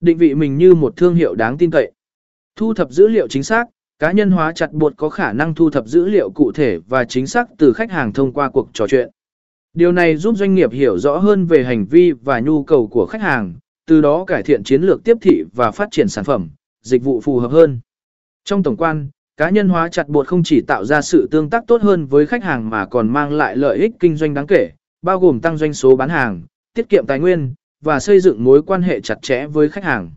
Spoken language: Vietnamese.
Định vị mình như một thương hiệu đáng tin cậy. Thu thập dữ liệu chính xác, cá nhân hóa chặt buộc có khả năng thu thập dữ liệu cụ thể và chính xác từ khách hàng thông qua cuộc trò chuyện. Điều này giúp doanh nghiệp hiểu rõ hơn về hành vi và nhu cầu của khách hàng, từ đó cải thiện chiến lược tiếp thị và phát triển sản phẩm, dịch vụ phù hợp hơn. Trong tổng quan, cá nhân hóa chặt bột không chỉ tạo ra sự tương tác tốt hơn với khách hàng mà còn mang lại lợi ích kinh doanh đáng kể, bao gồm tăng doanh số bán hàng, tiết kiệm tài nguyên và xây dựng mối quan hệ chặt chẽ với khách hàng.